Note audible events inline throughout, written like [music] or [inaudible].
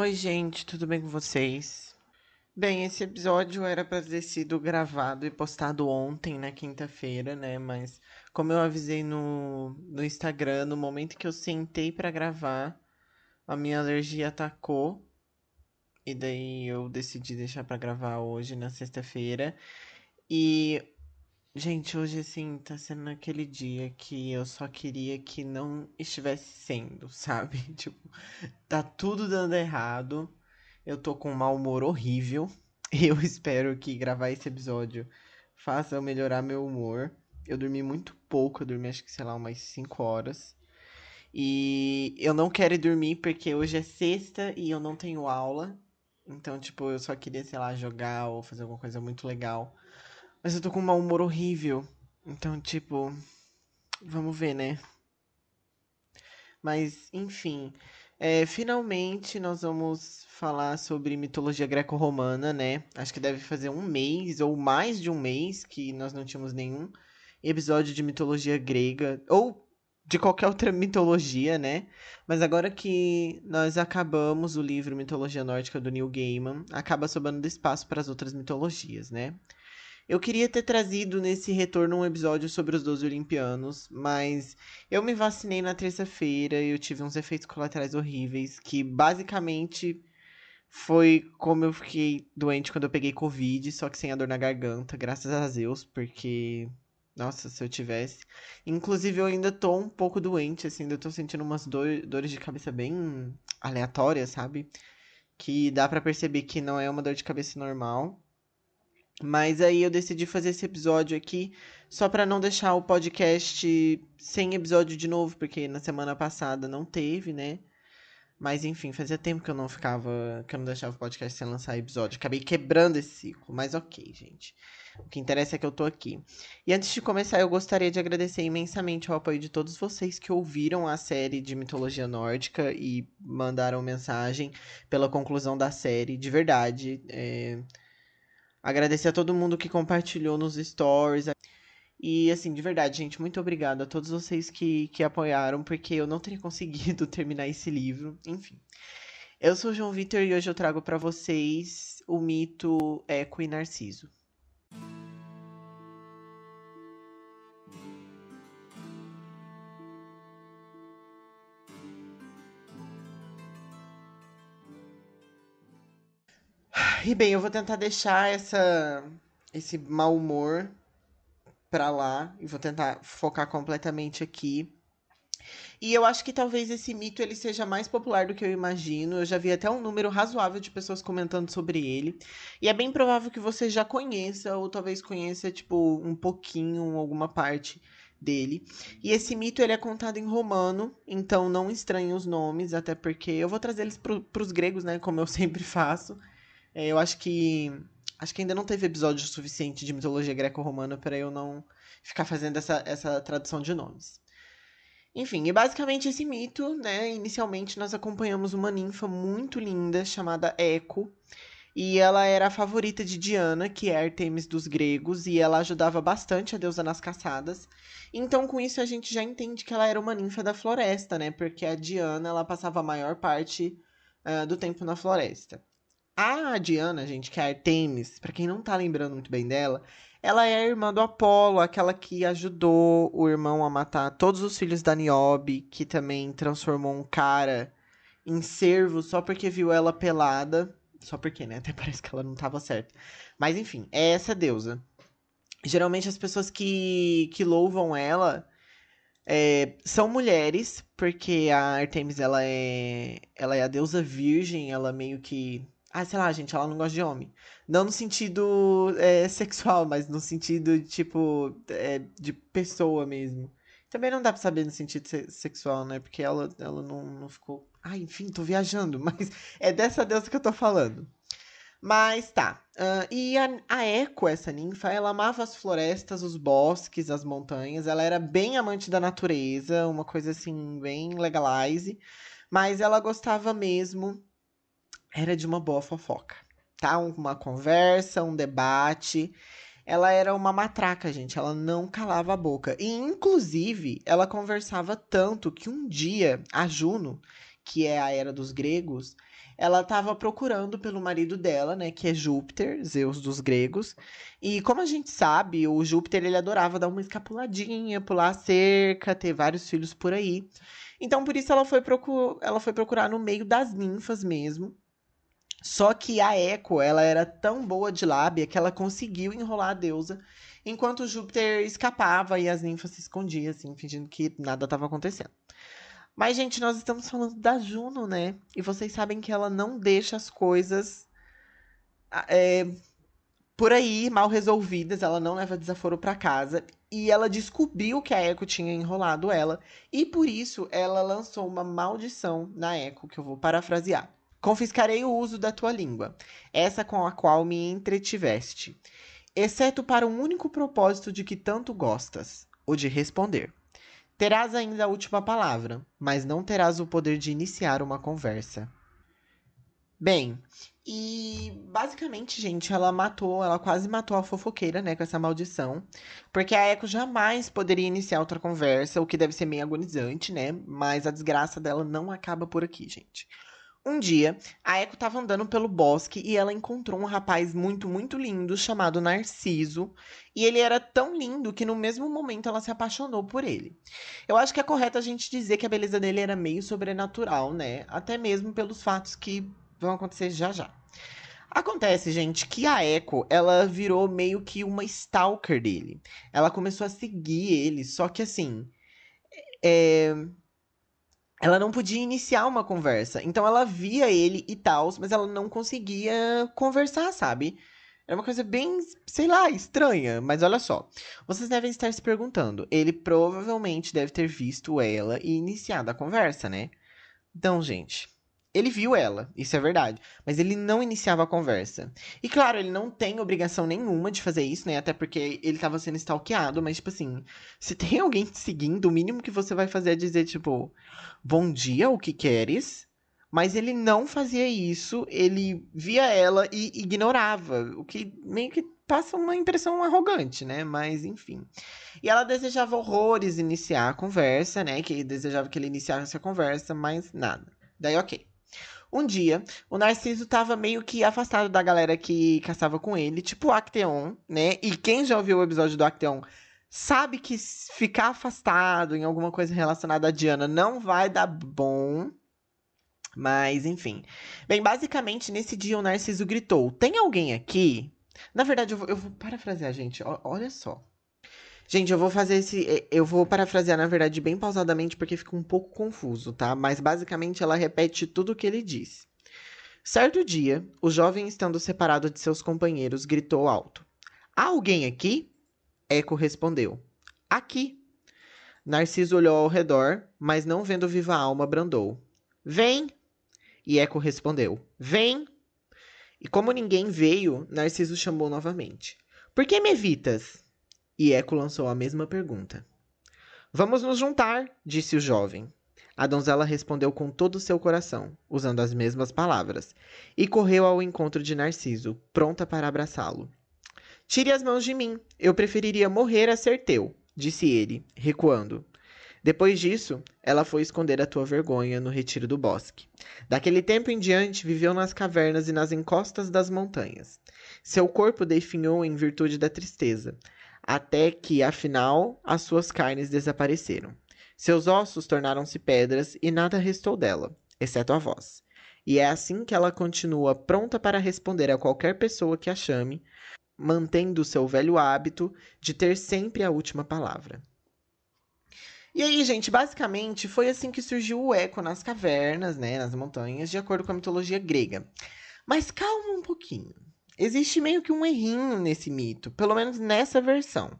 Oi, gente, tudo bem com vocês? Bem, esse episódio era para ter sido gravado e postado ontem, na quinta-feira, né? Mas como eu avisei no, no Instagram, no momento que eu sentei para gravar, a minha alergia atacou. E daí eu decidi deixar para gravar hoje, na sexta-feira. E Gente, hoje assim, tá sendo aquele dia que eu só queria que não estivesse sendo, [laughs] sabe? Tipo, tá tudo dando errado. Eu tô com um mau humor horrível. [laughs] Eu espero que gravar esse episódio faça eu melhorar meu humor. Eu dormi muito pouco, eu dormi acho que, sei lá, umas 5 horas. E eu não quero ir dormir porque hoje é sexta e eu não tenho aula. Então, tipo, eu só queria, sei lá, jogar ou fazer alguma coisa muito legal. Mas eu tô com um mau humor horrível. Então, tipo. Vamos ver, né? Mas, enfim. É, finalmente nós vamos falar sobre mitologia greco-romana, né? Acho que deve fazer um mês ou mais de um mês que nós não tínhamos nenhum episódio de mitologia grega ou de qualquer outra mitologia, né? Mas agora que nós acabamos o livro Mitologia Nórdica do Neil Gaiman, acaba sobrando espaço para as outras mitologias, né? Eu queria ter trazido nesse retorno um episódio sobre os 12 Olimpianos, mas eu me vacinei na terça-feira e eu tive uns efeitos colaterais horríveis, que basicamente foi como eu fiquei doente quando eu peguei Covid, só que sem a dor na garganta, graças a Deus, porque. Nossa, se eu tivesse. Inclusive, eu ainda tô um pouco doente, assim, ainda tô sentindo umas dor, dores de cabeça bem aleatórias, sabe? Que dá para perceber que não é uma dor de cabeça normal. Mas aí eu decidi fazer esse episódio aqui só para não deixar o podcast sem episódio de novo, porque na semana passada não teve, né? Mas enfim, fazia tempo que eu não ficava, que eu não deixava o podcast sem lançar episódio. Acabei quebrando esse ciclo, mas ok, gente. O que interessa é que eu tô aqui. E antes de começar, eu gostaria de agradecer imensamente ao apoio de todos vocês que ouviram a série de mitologia nórdica e mandaram mensagem pela conclusão da série. De verdade, é Agradecer a todo mundo que compartilhou nos stories. E assim, de verdade, gente, muito obrigada a todos vocês que, que apoiaram, porque eu não teria [laughs] conseguido terminar esse livro. Enfim. Eu sou o João Vitor e hoje eu trago para vocês o mito Eco e Narciso. E bem, eu vou tentar deixar essa esse mau humor pra lá e vou tentar focar completamente aqui. E eu acho que talvez esse mito ele seja mais popular do que eu imagino. Eu já vi até um número razoável de pessoas comentando sobre ele. E é bem provável que você já conheça, ou talvez conheça, tipo, um pouquinho, alguma parte dele. E esse mito ele é contado em romano, então não estranhe os nomes, até porque eu vou trazer eles para os gregos, né, como eu [laughs] sempre faço. É, eu acho que. Acho que ainda não teve episódio suficiente de mitologia greco-romana para eu não ficar fazendo essa, essa tradução de nomes. Enfim, e basicamente esse mito, né? Inicialmente nós acompanhamos uma ninfa muito linda chamada Eco. E ela era a favorita de Diana, que é Artemis dos gregos, e ela ajudava bastante a deusa nas caçadas. Então, com isso, a gente já entende que ela era uma ninfa da floresta, né? Porque a Diana, ela passava a maior parte uh, do tempo na floresta. A Diana, gente, que é a Artemis, para quem não tá lembrando muito bem dela, ela é a irmã do Apolo, aquela que ajudou o irmão a matar todos os filhos da Niobe, que também transformou um cara em servo só porque viu ela pelada. Só porque, né? [laughs] Até parece que ela não tava certa. Mas enfim, é essa deusa. Geralmente as pessoas que, que louvam ela é, são mulheres, porque a Artemis ela é, ela é a deusa virgem, ela meio que ah, sei lá, gente, ela não gosta de homem. Não no sentido é, [laughs] sexual, mas no sentido, tipo, é, de pessoa mesmo. Também não dá pra saber no sentido se sexual, né? Porque ela, ela não, não ficou. Ah, enfim, tô viajando, [laughs] mas é dessa deusa que eu tô falando. Mas tá. Uh, e a, a Eco, essa ninfa, ela amava as florestas, os bosques, as montanhas. Ela era bem amante da natureza, uma coisa assim, bem legalize. Mas ela gostava mesmo era de uma boa fofoca, tá? Uma conversa, um debate. Ela era uma matraca, gente. Ela não calava a boca. E, inclusive, ela conversava tanto que um dia a Juno, que é a era dos gregos, ela estava procurando pelo marido dela, né, que é Júpiter, Zeus dos gregos. E como a gente sabe, o Júpiter ele adorava dar uma escapuladinha, pular a cerca, ter vários filhos por aí. Então por isso ela foi, procu ela foi procurar no meio das ninfas mesmo. Só que a Eco, ela era tão boa de lábia que ela conseguiu enrolar a deusa, enquanto Júpiter escapava e as ninfas se escondiam, assim, fingindo que nada estava acontecendo. Mas, gente, nós estamos falando da Juno, né? E vocês sabem que ela não deixa as coisas é, por aí mal resolvidas, ela não leva desaforo para casa. E ela descobriu que a Eco tinha enrolado ela, e por isso ela lançou uma maldição na Eco, que eu vou parafrasear. Confiscarei o uso da tua língua, essa com a qual me entretiveste, exceto para um único propósito de que tanto gostas, o de responder. Terás ainda a última palavra, mas não terás o poder de iniciar uma conversa. Bem, e basicamente, gente, ela matou, ela quase matou a fofoqueira, né, com essa maldição. Porque a Echo jamais poderia iniciar outra conversa, o que deve ser meio agonizante, né? Mas a desgraça dela não acaba por aqui, gente. Um dia, a Eco estava andando pelo bosque e ela encontrou um rapaz muito, muito lindo chamado Narciso. E ele era tão lindo que no mesmo momento ela se apaixonou por ele. Eu acho que é correto a gente dizer que a beleza dele era meio sobrenatural, né? Até mesmo pelos fatos que vão acontecer já já. Acontece, gente, que a Echo, ela virou meio que uma stalker dele. Ela começou a seguir ele, só que assim, é, ela não podia iniciar uma conversa. Então ela via ele e tal, mas ela não conseguia conversar, sabe? Era uma coisa bem, sei lá, estranha. Mas olha só. Vocês devem estar se perguntando. Ele provavelmente deve ter visto ela e iniciado a conversa, né? Então, gente, ele viu ela, isso é verdade, mas ele não iniciava a conversa. E claro, ele não tem obrigação nenhuma de fazer isso, né? Até porque ele tava sendo stalkeado, mas tipo assim, se tem [laughs] alguém te seguindo, o mínimo que você vai fazer é dizer tipo, bom dia, o que queres? Mas ele não fazia isso, ele via ela e ignorava, o que meio que passa uma impressão arrogante, né? Mas enfim. E ela desejava horrores iniciar a conversa, né? Que desejava que ele iniciasse a conversa, mas nada. Daí, ok. Um dia, o Narciso estava meio que afastado da galera que caçava com ele, tipo o Acteon, né? E quem já ouviu o episódio do Acteon sabe que ficar afastado em alguma coisa relacionada a Diana não vai dar bom. Mas, enfim. Bem, basicamente, nesse dia o Narciso gritou: Tem alguém aqui? Na verdade, eu vou, eu vou parafrasear, gente. O, olha só. Gente, eu vou fazer esse. É, eu vou parafrasear, na verdade, bem pausadamente, porque fica um pouco confuso, tá? Mas basicamente ela repete tudo o que ele disse. Certo dia, o jovem, estando separado de seus companheiros, gritou alto: Há alguém aqui? Eco respondeu: Aqui. Narciso olhou ao redor, mas não vendo viva alma, brandou: Vem! E Eco respondeu: Vem! E como ninguém veio, Narciso chamou novamente: Por que me evitas? E Eco lançou a mesma pergunta. Vamos nos juntar, disse o jovem. A donzela respondeu com todo o seu coração, usando as mesmas palavras, e correu ao encontro de Narciso, pronta para abraçá-lo. Tire as mãos de mim, eu preferiria morrer a ser teu, disse ele, recuando. Depois disso, ela foi esconder a tua vergonha no retiro do bosque. Daquele tempo em diante, viveu nas cavernas e nas encostas das montanhas. Seu corpo definhou em virtude da tristeza, até que, afinal, as suas carnes desapareceram. Seus ossos tornaram-se pedras e nada restou dela, exceto a voz. E é assim que ela continua pronta para responder a qualquer pessoa que a chame, mantendo seu velho hábito de ter sempre a última palavra. E aí, gente, basicamente foi assim que surgiu o eco nas cavernas, né, nas montanhas, de acordo com a mitologia grega. Mas calma um pouquinho. Existe meio que um errinho nesse mito, pelo menos nessa versão.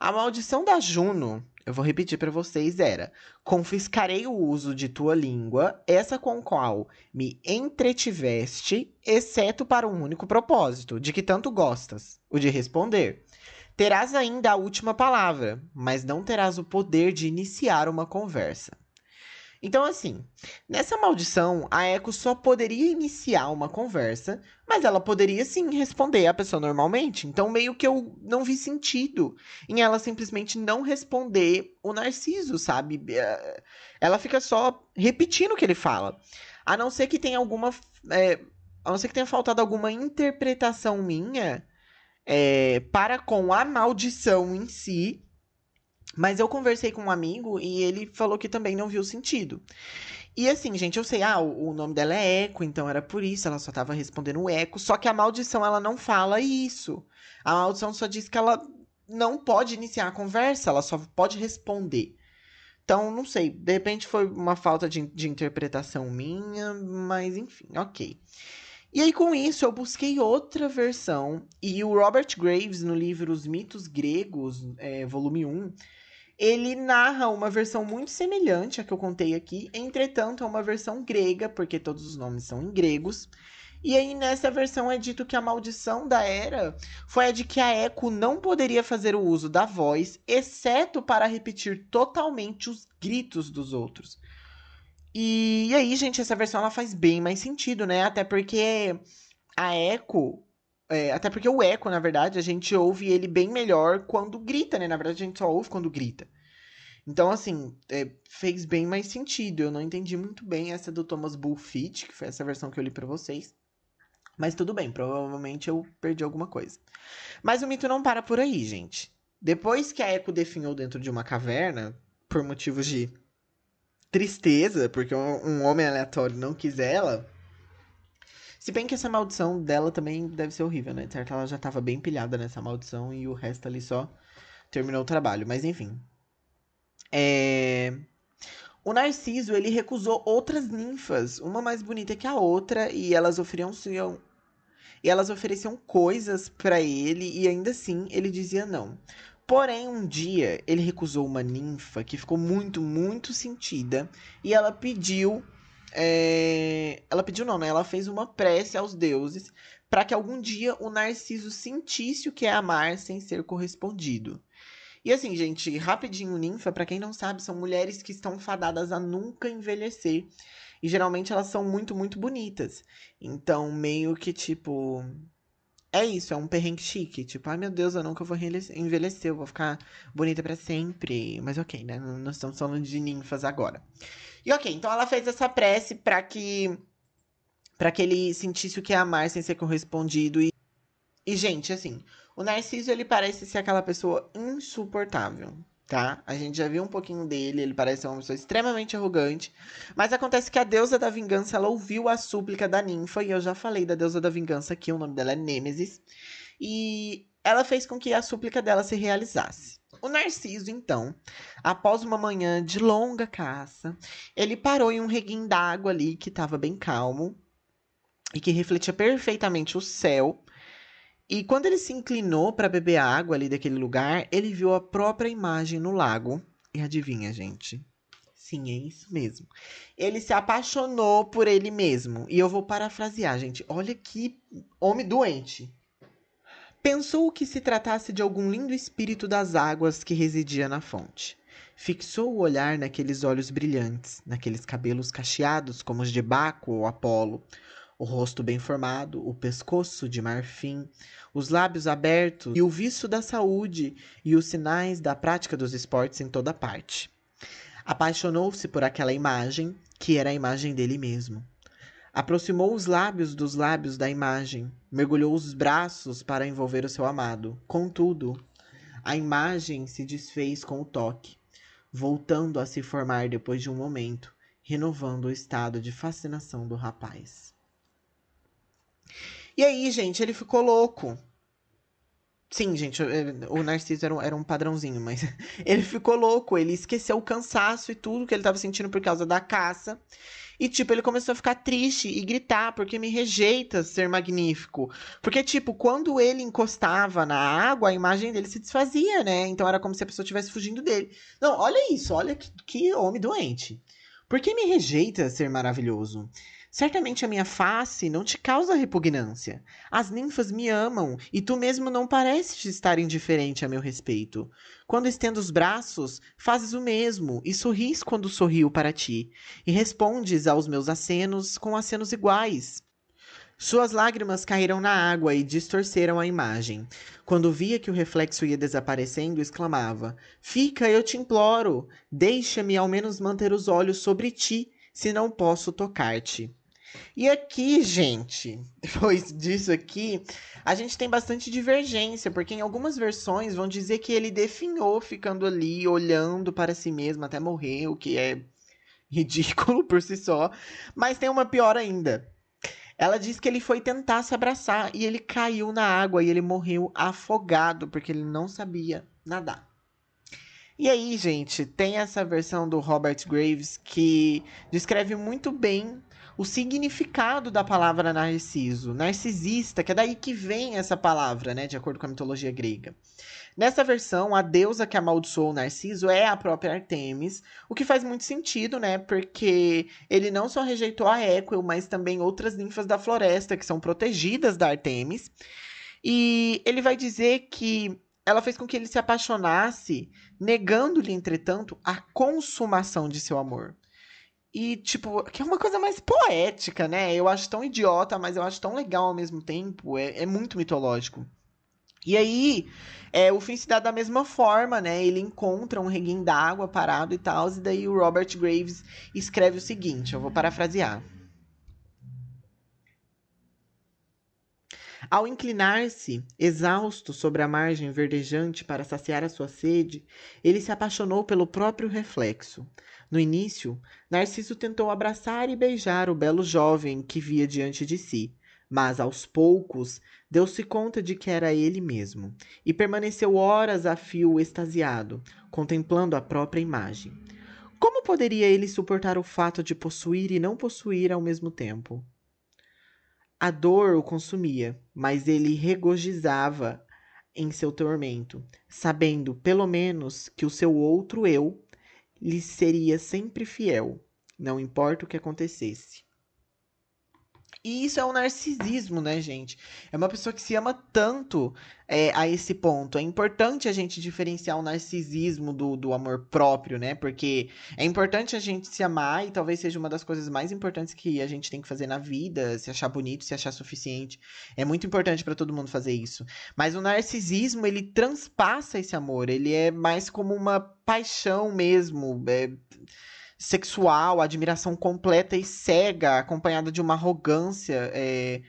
A maldição da Juno, eu vou repetir para vocês, era: confiscarei o uso de tua língua, essa com qual me entretiveste, exceto para um único propósito, de que tanto gostas, o de responder. Terás ainda a última palavra, mas não terás o poder de iniciar uma conversa. Então, assim, nessa maldição, a Echo só poderia iniciar uma conversa, mas ela poderia sim responder a pessoa normalmente. Então, meio que eu não vi sentido em ela simplesmente não responder o Narciso, sabe? Eh, ela fica só repetindo o que ele fala. A não ser que tenha alguma. É, a não ser que tenha faltado alguma interpretação minha é, para com a maldição em si. Mas eu conversei com um amigo e ele falou que também não viu sentido. E assim, gente, eu sei, ah, o, nome dela é Eco, então era por isso, ela só tava respondendo Eco. Só que a maldição, ela não fala isso. A maldição só diz que ela não pode iniciar a conversa, ela só pode responder. Então, não sei, de repente foi uma falta de, de interpretação minha, mas enfim, ok. E aí, com isso, eu busquei outra versão, e o Robert Graves, no livro Os Mitos Gregos, é, volume 1, ele narra uma versão muito semelhante à que eu contei aqui, entretanto, é uma versão grega, porque todos os nomes são em gregos. E aí, nessa versão, é dito que a maldição da era foi a de que a Echo não poderia fazer o uso da voz, exceto para repetir totalmente os gritos dos outros. E, e aí, gente, essa versão ela faz bem mais sentido, né? Até porque a Echo é, até porque o eco, na verdade, a gente ouve ele bem melhor quando grita, né? Na verdade, a gente só ouve quando grita. Então, assim, é, fez bem mais sentido. Eu não entendi muito bem essa do Thomas Bullfit, que foi essa versão que eu li para vocês. Mas tudo bem, provavelmente eu perdi alguma coisa. Mas o mito não para por aí, gente. Depois que a Echo definhou dentro de uma caverna, por motivos de tristeza, porque um, um homem aleatório não quis ela, se bem que essa maldição dela também deve ser horrível, né? Certo, ela já tava bem pilhada nessa maldição e o resto ali só terminou o trabalho. Mas enfim. É... O Narciso, ele recusou outras ninfas, uma mais bonita que a outra, e elas ofereciam e elas ofereciam coisas para ele e ainda assim ele dizia não. Porém, um dia ele recusou uma ninfa que ficou muito, muito sentida e ela pediu é... ela pediu não, né? Ela fez uma prece aos deuses para que algum dia o Narciso sentisse o que é amar sem ser correspondido. E assim, gente, rapidinho, ninfa, para quem não sabe, são mulheres que estão fadadas a nunca envelhecer. E geralmente elas são muito, muito bonitas. Então, meio que tipo. É isso, é um perrengue chique. Tipo, ai meu Deus, eu nunca vou envelhecer, eu vou ficar bonita para sempre. Mas ok, né? Nós estamos falando de ninfas agora. E ok, então ela fez essa prece para que para que ele sentisse o que é amar sem ser correspondido e e gente, assim, o Narciso ele parece ser aquela pessoa insuportável, tá? A gente já viu um pouquinho dele, ele parece uma pessoa extremamente arrogante, mas acontece que a deusa da vingança ela ouviu a súplica da ninfa e eu já falei da deusa da vingança aqui, o nome dela é Nêmesis, e ela fez com que a súplica dela se realizasse. O Narciso, então, após uma manhã de longa caça, ele parou em um reguinho d'água ali que estava bem calmo e que refletia perfeitamente o céu. E quando ele se inclinou para beber água ali daquele lugar, ele viu a própria imagem no lago. E adivinha, gente? Sim, é isso mesmo. Ele se apaixonou por ele mesmo. E eu vou parafrasear, gente. Olha que homem doente. Pensou que se tratasse de algum lindo espírito das águas que residia na fonte. Fixou o olhar naqueles olhos brilhantes, naqueles cabelos cacheados como os de Baco ou Apolo, o rosto bem formado, o pescoço de marfim, os lábios abertos e o viço da saúde e os sinais da prática dos esportes em toda parte. Apaixonou-se por aquela imagem, que era a imagem dele mesmo. Aproximou os lábios dos lábios da imagem, mergulhou os braços para envolver o seu amado. Contudo, a imagem se desfez com o toque, voltando a se formar depois de um momento, renovando o estado de fascinação do rapaz. E aí, gente, ele ficou louco. Sim, gente, o Narciso era um, era um padrãozinho, mas [laughs] ele ficou louco. Ele esqueceu o cansaço e tudo que ele estava sentindo por causa da caça. E, tipo, ele começou a ficar triste e gritar, porque me rejeita ser magnífico. Porque, tipo, quando ele encostava na água, a imagem dele se desfazia, né? Então era como se a pessoa estivesse fugindo dele. Não, olha isso, olha que, que homem doente. Por que me rejeita ser maravilhoso? Certamente a minha face não te causa repugnância. As ninfas me amam e tu mesmo não pareces estar indiferente a meu respeito. Quando estendo os braços, fazes o mesmo e sorris quando sorrio para ti, e respondes aos meus acenos com acenos iguais. Suas lágrimas caíram na água e distorceram a imagem. Quando via que o reflexo ia desaparecendo, exclamava: Fica, eu te imploro! Deixa-me ao menos manter os olhos sobre ti se não posso tocar-te. E aqui, gente, [laughs] depois disso aqui, a gente tem bastante divergência, porque em algumas versões vão dizer que ele definhou ficando ali, olhando para si mesmo até morrer, o que é ridículo [laughs] por si só. Mas tem uma pior ainda. Ela diz que ele foi tentar se abraçar e ele caiu na água e ele morreu afogado porque ele não sabia nadar. E aí, gente, tem essa versão do Robert Graves que descreve muito bem o significado da palavra narciso, narcisista, que é daí que vem essa palavra, né, de acordo com a mitologia grega. Nessa versão, a deusa que amaldiçoou Narciso é a própria Artemis, o que faz muito sentido, né? Porque ele não só rejeitou a Equil, mas também outras ninfas da floresta que são protegidas da Artemis. E ele vai dizer que ela fez com que ele se apaixonasse, negando-lhe, entretanto, a consumação de seu amor. E, tipo, que é uma coisa mais poética, né? Eu acho tão idiota, mas eu acho tão legal ao mesmo tempo. É, é muito mitológico. E aí, é, o fim se dá da mesma forma, né? Ele encontra um reguinho d'água parado e tal, e daí o Robert Graves escreve o seguinte, eu vou parafrasear. Ao inclinar-se, exausto sobre a margem verdejante para saciar a sua sede, ele se apaixonou pelo próprio reflexo. No início, Narciso tentou abraçar e beijar o belo jovem que via diante de si, mas aos poucos deu-se conta de que era ele mesmo, e permaneceu horas a fio extasiado, contemplando a própria imagem. Como poderia ele suportar o fato de possuir e não possuir ao mesmo tempo? A dor o consumia, mas ele regozijava em seu tormento, sabendo, pelo menos, que o seu outro eu lhe seria sempre fiel, não importa o que acontecesse. E isso é um narcisismo, né, gente? É uma pessoa que se ama tanto é, a esse ponto. É importante a gente diferenciar o narcisismo do, do amor próprio, né? Porque é importante a gente se amar e talvez seja uma das coisas mais importantes que a gente tem que fazer na vida, se achar bonito, se achar suficiente. É muito importante para todo mundo fazer isso. Mas o narcisismo, ele transpassa esse amor. Ele é mais como uma paixão mesmo. É sexual, admiração completa e cega, acompanhada de uma arrogância é,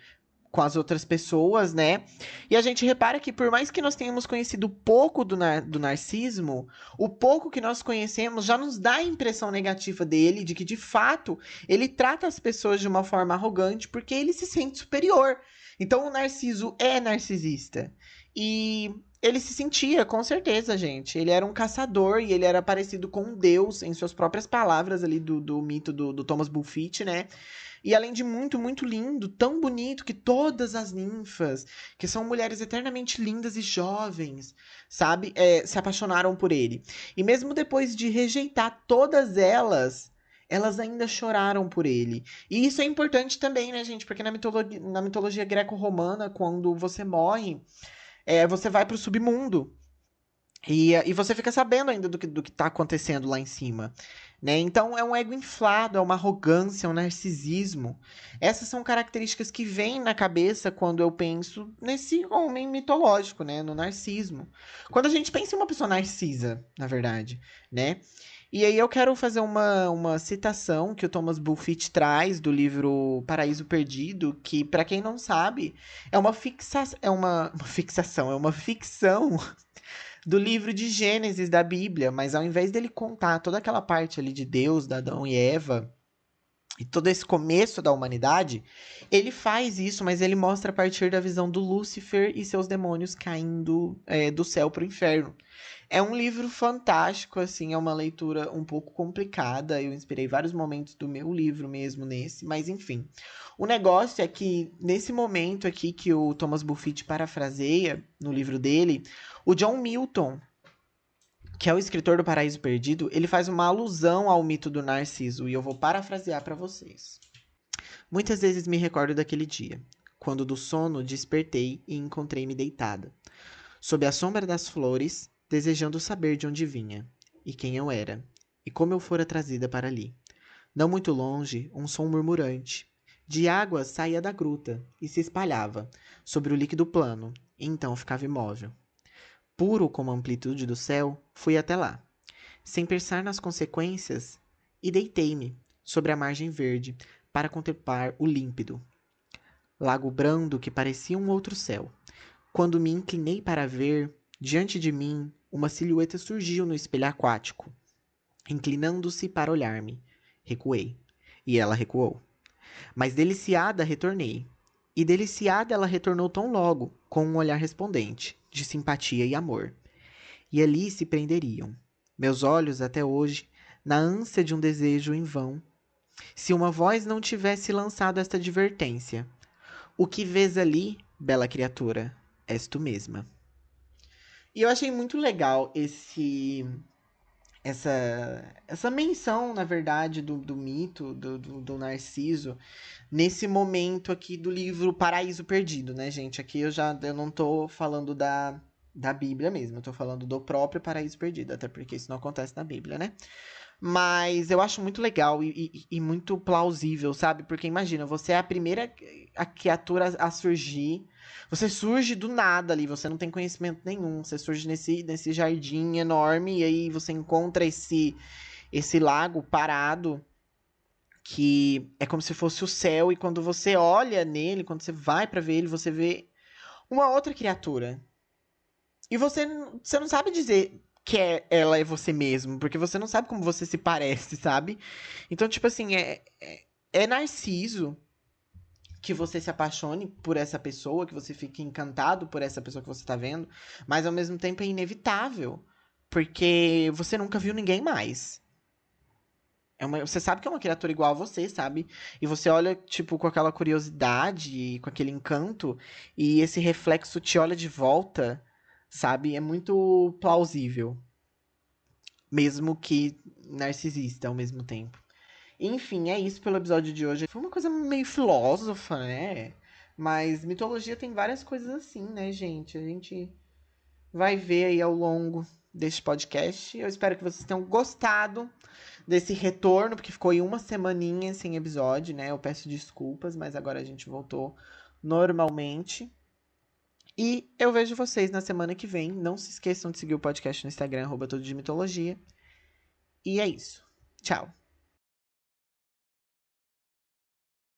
com as outras pessoas, né? E a gente repara que por mais que nós tenhamos conhecido pouco do, nar do narcismo, o pouco que nós conhecemos já nos dá a impressão negativa dele, de que de fato ele trata as pessoas de uma forma arrogante porque ele se sente superior. Então o narciso é narcisista. E ele se sentia, com certeza, gente. Ele era um caçador e ele era parecido com um deus, em suas próprias palavras ali do, do mito do, do Thomas Bullfit, né? E além de muito, muito lindo, tão bonito que todas as ninfas, que são mulheres eternamente lindas e jovens, sabe, é, se apaixonaram por ele. E mesmo depois de rejeitar todas elas, elas ainda choraram por ele. E isso é importante também, né, gente? Porque na mitologia, na mitologia greco-romana, quando você morre é, você vai pro submundo. E, e você fica sabendo ainda do que, do que tá acontecendo lá em cima. Né? Então é um ego inflado, é uma arrogância, é um narcisismo. Essas são características que vêm na cabeça quando eu penso nesse homem mitológico, né? No narcismo. Quando a gente pensa em uma pessoa narcisa, na verdade, né? E aí eu quero fazer uma, uma citação que o Thomas Buffett traz do livro Paraíso Perdido, que para quem não sabe, é uma fixa é uma, uma fixação, é uma ficção [laughs] do livro de Gênesis da Bíblia, mas ao invés dele contar toda aquela parte ali de Deus, da Adão e Eva, e todo esse começo da humanidade, ele faz isso, mas ele mostra a partir da visão do Lúcifer e seus demônios caindo é, do céu para o inferno. É um livro fantástico, assim, é uma leitura um pouco complicada. Eu inspirei vários momentos do meu livro mesmo nesse, mas enfim. O negócio é que, nesse momento aqui que o Thomas Buffett parafraseia no livro dele, o John Milton, que é o escritor do Paraíso Perdido, ele faz uma alusão ao mito do Narciso, e eu vou parafrasear para vocês. Muitas vezes me recordo daquele dia, quando do sono despertei e encontrei-me deitada, sob a sombra das flores, desejando saber de onde vinha, e quem eu era, e como eu fora trazida para ali. Não muito longe, um som murmurante de água saía da gruta e se espalhava sobre o líquido plano, e então ficava imóvel. Puro como a amplitude do céu, fui até lá, sem pensar nas consequências, e deitei-me, sobre a margem verde para contemplar o límpido. Lago brando que parecia um outro céu. Quando me inclinei para ver, diante de mim, uma silhueta surgiu no espelho aquático. Inclinando-se para olhar-me, recuei. E ela recuou. Mas deliciada retornei. E deliciada ela retornou tão logo, com um olhar respondente, de simpatia e amor. E ali se prenderiam. Meus olhos, até hoje, na ânsia de um desejo em vão, se uma voz não tivesse lançado esta advertência. O que vês ali, bela criatura, és tu mesma. E eu achei muito legal esse essa essa menção, na verdade, do, do mito do, do, do, Narciso nesse momento aqui do livro Paraíso Perdido, né, gente? Aqui eu já eu não tô falando da, da Bíblia mesmo, eu tô falando do próprio Paraíso Perdido, até porque isso não acontece na Bíblia, né? Mas eu acho muito legal e, e, e, muito plausível, sabe? Porque imagina, você é a primeira a criatura a surgir. Você surge do nada ali, você não tem conhecimento nenhum. Você surge nesse, nesse jardim enorme e aí você encontra esse, esse lago parado que é como se fosse o céu. E quando você olha nele, quando você vai para ver ele, você vê uma outra criatura. E você, você não sabe dizer que é, ela é você mesmo, porque você não sabe como você se parece, sabe? Então, tipo assim, é, é, é Narciso que você se apaixone por essa pessoa, que você fique encantado por essa pessoa que você tá vendo, mas ao mesmo tempo é inevitável, porque você nunca viu ninguém mais. É uma, você sabe que é uma criatura igual a você, sabe? E você olha, tipo, com aquela curiosidade, com aquele encanto, e esse reflexo te olha de volta sabe? É muito plausível. Mesmo que narcisista ao mesmo tempo. Enfim, é isso pelo episódio de hoje. Foi uma coisa meio filósofa, né? Mas mitologia tem várias coisas assim, né, gente? A gente vai ver aí ao longo deste podcast. Eu espero que vocês tenham gostado desse retorno, porque ficou aí uma semaninha sem episódio, né? Eu peço desculpas, mas agora a gente voltou normalmente. E eu vejo vocês na semana que vem. Não se esqueçam de seguir o podcast no Instagram, arroba tudo de mitologia. E é isso. Tchau.